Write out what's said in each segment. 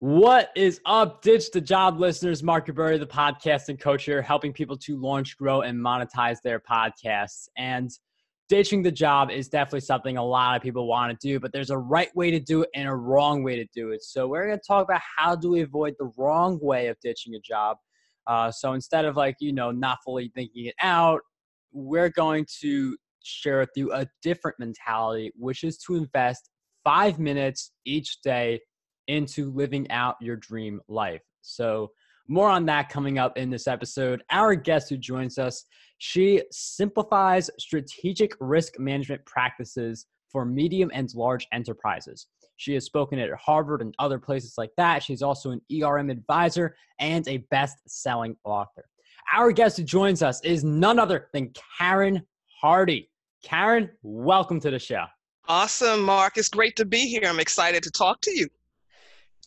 What is up, Ditch the Job listeners? Marc Guberti, the podcasting coach here, helping people to launch, grow, and monetize their podcasts. And ditching the job is definitely something a lot of people want to do, but there's a right way to do it and a wrong way to do it. So we're going to talk about how do we avoid the wrong way of ditching a job. Uh, so instead of like, you know, not fully thinking it out, we're going to share with you a different mentality, which is to invest five minutes each day into living out your dream life. So, more on that coming up in this episode. Our guest who joins us, she simplifies strategic risk management practices for medium and large enterprises. She has spoken at Harvard and other places like that. She's also an ERM advisor and a best selling author. Our guest who joins us is none other than Karen Hardy. Karen, welcome to the show. Awesome, Marc. It's great to be here. I'm excited to talk to you.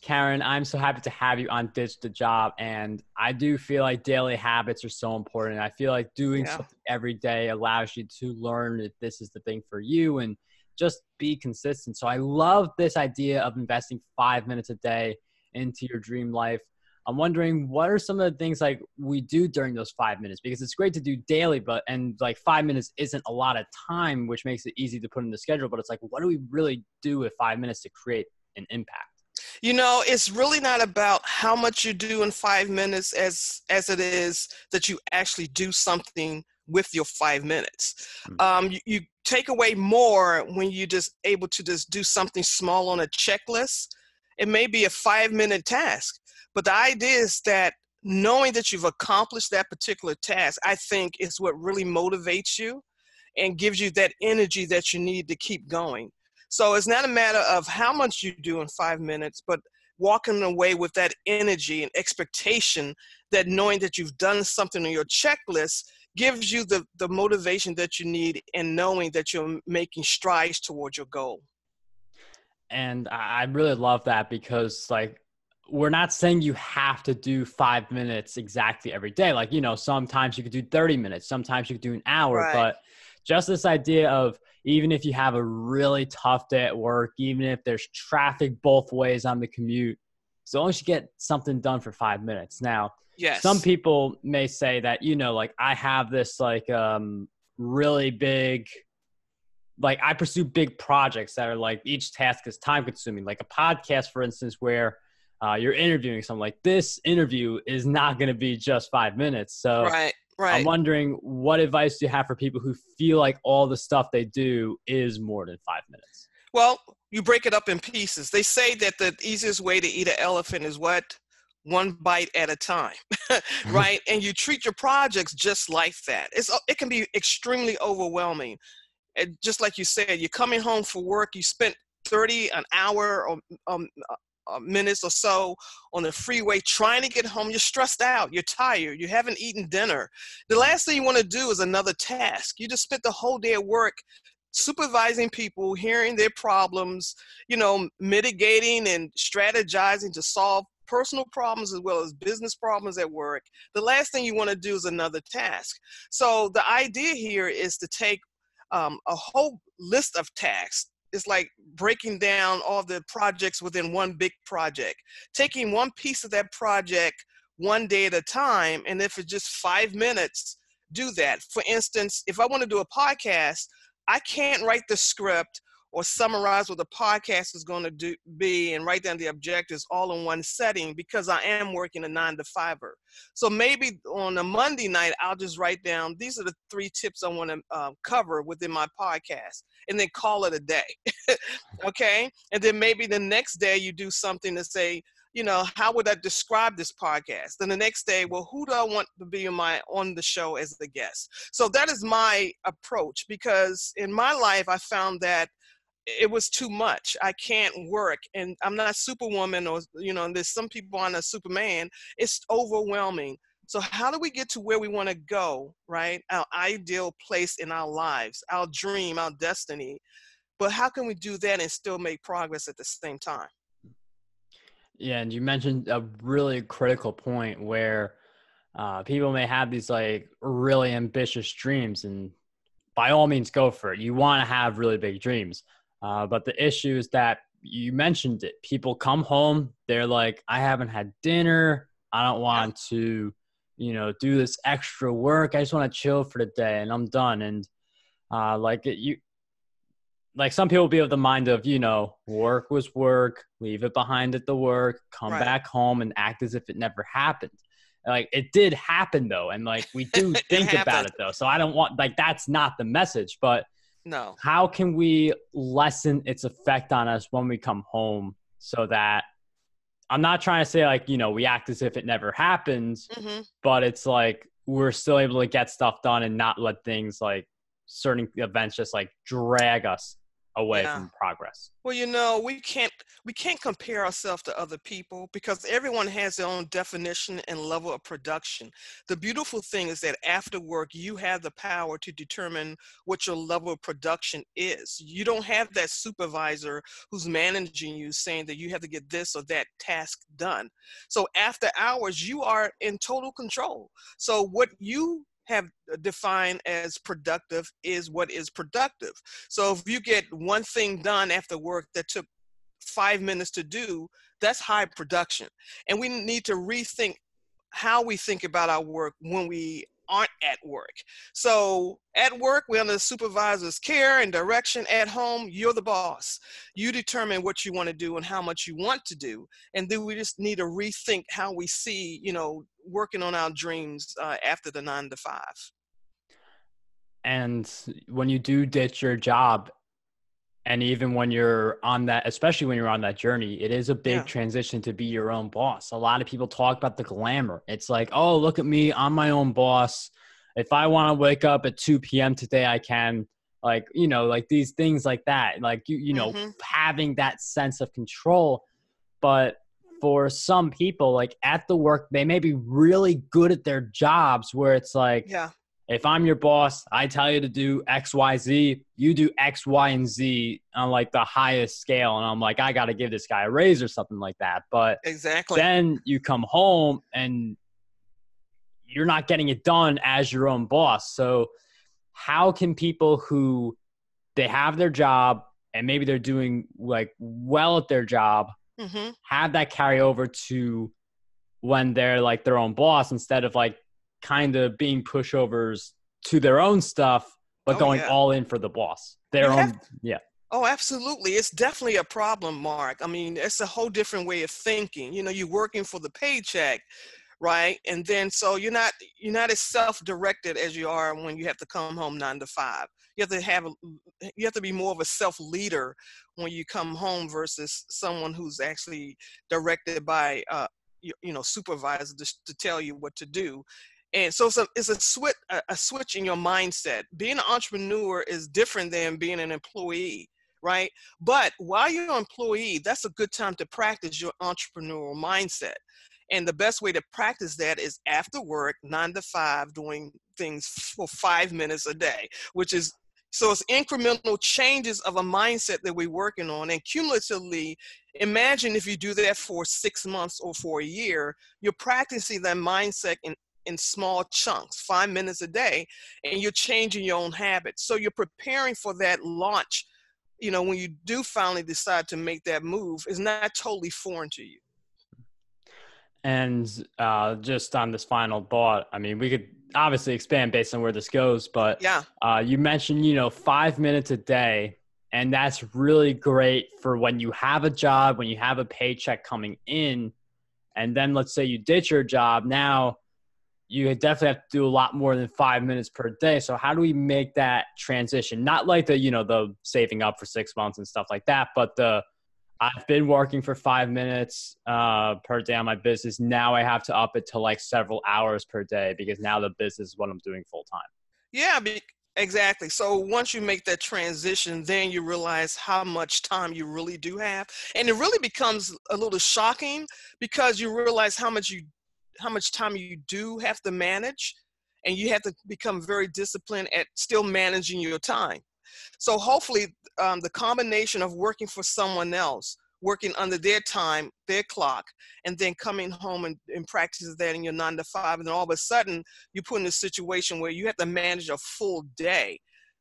Karen, I'm so happy to have you on Ditch the Job. And I do feel like daily habits are so important. I feel like doing yeah. something every day allows you to learn that this is the thing for you and just be consistent. So I love this idea of investing five minutes a day into your dream life. I'm wondering what are some of the things like we do during those five minutes because it's great to do daily, but and like five minutes isn't a lot of time, which makes it easy to put in the schedule. But it's like, what do we really do with five minutes to create an impact? You know, it's really not about how much you do in five minutes as as it is that you actually do something with your five minutes. Mm-hmm. Um, you, you take away more when you just able to just do something small on a checklist. It may be a five minute task, but the idea is that knowing that you've accomplished that particular task, I think is what really motivates you and gives you that energy that you need to keep going. So it's not a matter of how much you do in five minutes, but walking away with that energy and expectation that knowing that you've done something on your checklist gives you the, the motivation that you need and knowing that you're making strides towards your goal. And I really love that because like we're not saying you have to do five minutes exactly every day. Like, you know, sometimes you could do 30 minutes, sometimes you could do an hour, right. but just this idea of even if you have a really tough day at work, even if there's traffic both ways on the commute, as long as you get something done for five minutes. Now, yes. some people may say that, you know, like I have this like um really big like I pursue big projects that are like each task is time consuming. Like a podcast, for instance, where uh, you're interviewing someone like this interview is not going to be just five minutes. So right. Right. I'm wondering what advice do you have for people who feel like all the stuff they do is more than five minutes? Well, you break it up in pieces. They say that the easiest way to eat an elephant is what? One bite at a time, right? and you treat your projects just like that. It's it can be extremely overwhelming. And just like you said, you're coming home for work. You spent 30 an hour or um, uh, minutes or so on the freeway trying to get home. You're stressed out. You're tired. You haven't eaten dinner. The last thing you want to do is another task. You just spent the whole day at work supervising people, hearing their problems, you know, mitigating and strategizing to solve personal problems as well as business problems at work. The last thing you want to do is another task. So the idea here is to take um, a whole list of tasks it's like breaking down all the projects within one big project, taking one piece of that project one day at a time. And if it's just five minutes, do that. For instance, if I want to do a podcast, I can't write the script or summarize what the podcast is going to do, be and write down the objectives all in one setting because I am working a nine to fiver. So maybe on a Monday night, I'll just write down these are the three tips I want to uh, cover within my podcast and then call it a day. okay. And then maybe the next day you do something to say, you know, how would I describe this podcast? Then the next day, well, who do I want to be on my on the show as the guest? So that is my approach because in my life I found that it was too much. I can't work, and I'm not Superwoman, or you know, there's some people on a Superman. It's overwhelming. So how do we get to where we want to go, right? Our ideal place in our lives, our dream, our destiny. But how can we do that and still make progress at the same time? Yeah, and you mentioned a really critical point where uh, people may have these like really ambitious dreams, and by all means, go for it. You want to have really big dreams, uh, but the issue is that you mentioned it. People come home, they're like, I haven't had dinner. I don't want to, you know, do this extra work. I just want to chill for the day and I'm done. And uh, like it, you, like some people be of the mind of, you know, work was work, leave it behind at the work, come right. back home and act as if it never happened. Like it did happen though, and like we do think about it though. So I don't want like that's not the message, but no. How can we lessen its effect on us when we come home so that I'm not trying to say like, you know, we act as if it never happens, mm-hmm. but it's like we're still able to get stuff done and not let things like certain events just like drag us away yeah. from progress. Well you know we can't we can't compare ourselves to other people because everyone has their own definition and level of production. The beautiful thing is that after work you have the power to determine what your level of production is. You don't have that supervisor who's managing you saying that you have to get this or that task done. So after hours you are in total control. So what you have uh, defined as productive is what is productive. So if you get one thing done after work that took five minutes to do, that's high production. And we need to rethink how we think about our work when we aren't at work. So at work, we're under the supervisor's care and direction. At home, you're the boss. You determine what you want to do and how much you want to do. And then we just need to rethink how we see, you know, working on our dreams uh, after the nine to five. And when you do ditch your job, and even when you're on that, especially when you're on that journey, it is a big yeah. transition to be your own boss. A lot of people talk about the glamour. It's like, oh, look at me, I'm my own boss. If I want to wake up at 2 p.m. today, I can. Like, you know, like these things like that. Like, you, you know, mm-hmm. having that sense of control. But for some people, like at the work, they may be really good at their jobs where it's like, yeah. If I'm your boss, I tell you to do X, Y, Z, you do X, Y, and Z on like the highest scale. And I'm like, I got to give this guy a raise or something like that. But exactly. Then you come home and you're not getting it done as your own boss. So, how can people who they have their job and maybe they're doing like well at their job mm-hmm. have that carry over to when they're like their own boss instead of like kind of being pushovers to their own stuff, but oh, going yeah. all in for the boss. Their you own, have- yeah. Oh, absolutely. It's definitely a problem, Marc. I mean, it's a whole different way of thinking. You know, you're working for the paycheck, right? And then so you're not you're not as self-directed as you are when you have to come home nine to five. You have to have you have to be more of a self-leader when you come home versus someone who's actually directed by uh, you, you know supervisor to, to tell you what to do and so it's a, it's a switch a, a switch in your mindset. Being an entrepreneur is different than being an employee right? But while you're an employee that's a good time to practice your entrepreneurial mindset. And the best way to practice that is after work, nine to five, doing things for five minutes a day, which is so it's incremental changes of a mindset that we're working on. And cumulatively, imagine if you do that for six months or for a year, you're practicing that mindset in, in small chunks, five minutes a day, and you're changing your own habits. So you're preparing for that launch. You know, when you do finally decide to make that move, is not totally foreign to you. And uh, just on this final thought, I mean, we could obviously expand based on where this goes, but yeah, uh, you mentioned you know five minutes a day, and that's really great for when you have a job, when you have a paycheck coming in, and then let's say you ditch your job now. You definitely have to do a lot more than five minutes per day. So how do we make that transition? Not like the you know the saving up for six months and stuff like that, but the I've been working for five minutes uh, per day on my business. Now I have to up it to like several hours per day because now the business is what I'm doing full time. Yeah, exactly. So once you make that transition, then you realize how much time you really do have, and it really becomes a little shocking because you realize how much you how much time you do have to manage, and you have to become very disciplined at still managing your time. So hopefully, um, the combination of working for someone else, working under their time, their clock, and then coming home and, and that in your nine to five, and then all of a sudden you put in a situation where you have to manage a full day.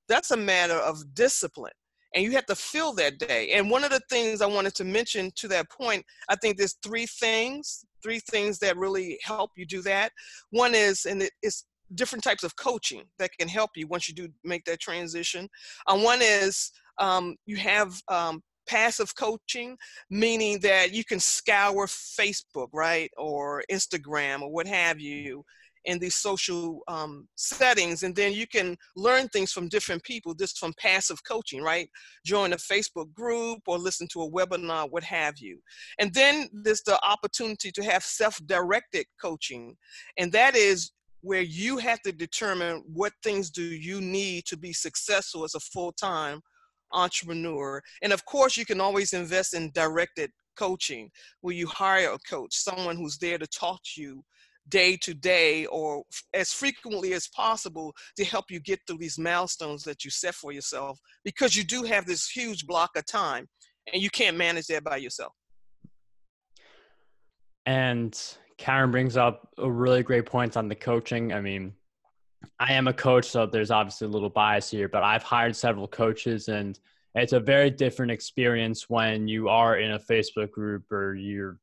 That's a matter of discipline. And you have to fill that day. And one of the things I wanted to mention to that point, I think there's three things, three things that really help you do that. One is, and it's different types of coaching that can help you once you do make that transition. Uh, one is um, you have um, passive coaching, meaning that you can scour Facebook, right, or Instagram or what have you, in these social um, settings and then you can learn things from different people just from passive coaching right? Join a facebook group or listen to a webinar what have you. And then there's the opportunity to have self-directed coaching and that is where you have to determine what things do you need to be successful as a full-time entrepreneur. And of course you can always invest in directed coaching where you hire a coach someone who's there to talk to you day to day or as frequently as possible to help you get through these milestones that you set for yourself because you do have this huge block of time and you can't manage that by yourself. And Karen brings up a really great point on the coaching. I mean, I am a coach, so there's obviously a little bias here, but I've hired several coaches and it's a very different experience when you are in a Facebook group or you're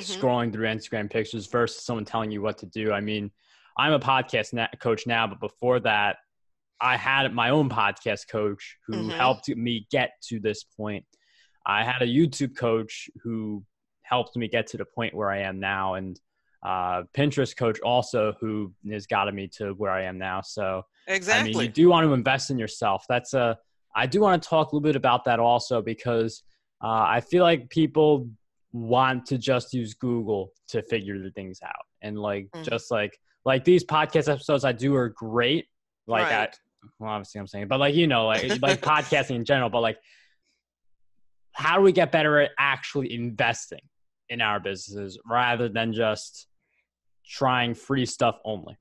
mm-hmm. scrolling through Instagram pictures versus someone telling you what to do. I mean, I'm a podcast na- coach now, but before that, I had my own podcast coach who mm-hmm. helped me get to this point. I had a YouTube coach who helped me get to the point where I am now, and uh, Pinterest coach also who has gotten me to where I am now. So exactly, I mean, you do want to invest in yourself. That's a. I do want to talk a little bit about that also because uh, I feel like people want to just use Google to figure the things out. And like mm. just like like these podcast episodes I do are great. Like right. I well obviously I'm saying, but like you know, like like podcasting in general, but like how do we get better at actually investing in our businesses rather than just trying free stuff only?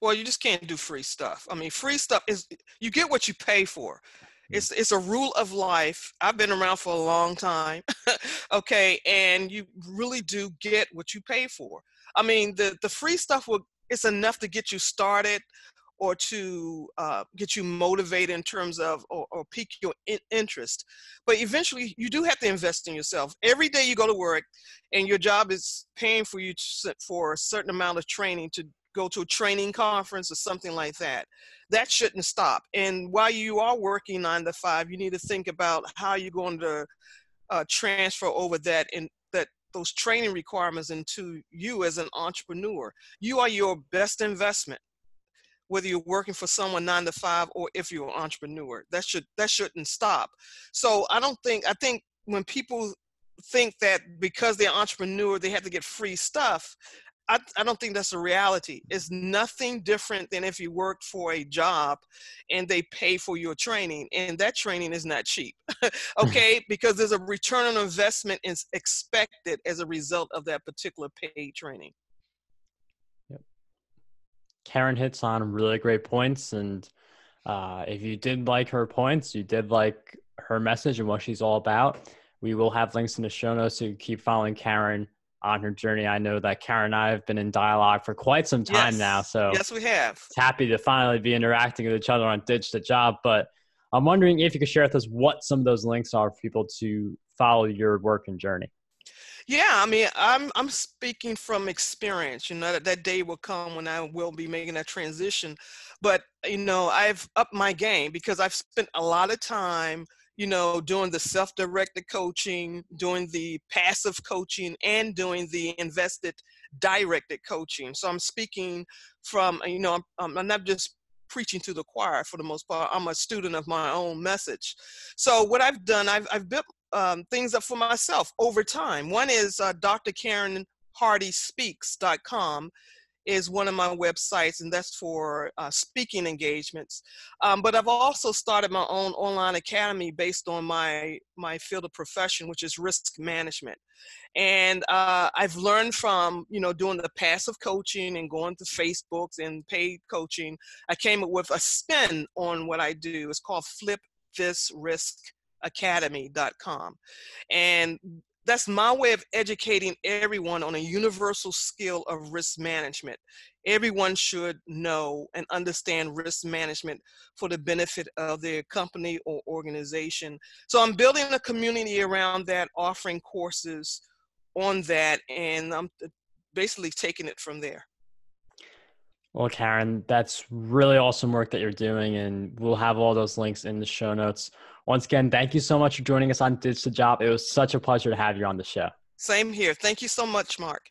Well, you just can't do free stuff. I mean, free stuff is you get what you pay for. Mm. It's it's a rule of life. I've been around for a long time. okay, and you really do get what you pay for. I mean, the the free stuff will it's enough to get you started or to uh, get you motivated in terms of or, or pique your in- interest but eventually you do have to invest in yourself every day you go to work and your job is paying for you to, for a certain amount of training to go to a training conference or something like that. That shouldn't stop. And while you are working nine to five, you need to think about how you're going to uh, transfer over that and that those training requirements into you as an entrepreneur. You are your best investment, whether you're working for someone nine to five or if you're an entrepreneur. That should that shouldn't stop. So I don't think I think when people think that because they're entrepreneur they have to get free stuff I, I don't think that's a reality. It's nothing different than if you work for a job and they pay for your training, and that training is not cheap. okay, because there's a return on investment is expected as a result of that particular paid training. Yep. Karen hits on really great points, and uh, if you did like her points, you did like her message and what she's all about. We will have links in the show notes so you keep following Karen on her journey. I know that Karen and I have been in dialogue for quite some time yes. now. So yes, we have. Happy to finally be interacting with each other on Ditch the Job. But I'm wondering if you could share with us what some of those links are for people to follow your work and journey. Yeah, I mean, I'm I'm speaking from experience. You know that that day will come when I will be making that transition, but you know I've upped my game because I've spent a lot of time you know, doing the self directed coaching, doing the passive coaching, and doing the invested directed coaching. So I'm speaking from, you know, I'm, I'm not just preaching to the choir for the most part. I'm a student of my own message. So what I've done, I've, I've built um, things up for myself over time. One is uh, Dr. Karen Hardy Speaks.com is one of my websites, and that's for uh, speaking engagements. Um, but I've also started my own online academy based on my my field of profession, which is risk management. And uh, I've learned from you know doing the passive coaching and going to Facebooks and paid coaching. I came up with a spin on what I do. It's called Flip This Risk Academy.com. And that's my way of educating everyone on a universal skill of risk management. Everyone should know and understand risk management for the benefit of their company or organization. So I'm building a community around that, offering courses on that, and I'm uh, basically taking it from there. Well, Karen, that's really awesome work that you're doing, and we'll have all those links in the show notes. Once again, thank you so much for joining us on Ditch the Job. It was such a pleasure to have you on the show. Same here. Thank you so much, Marc.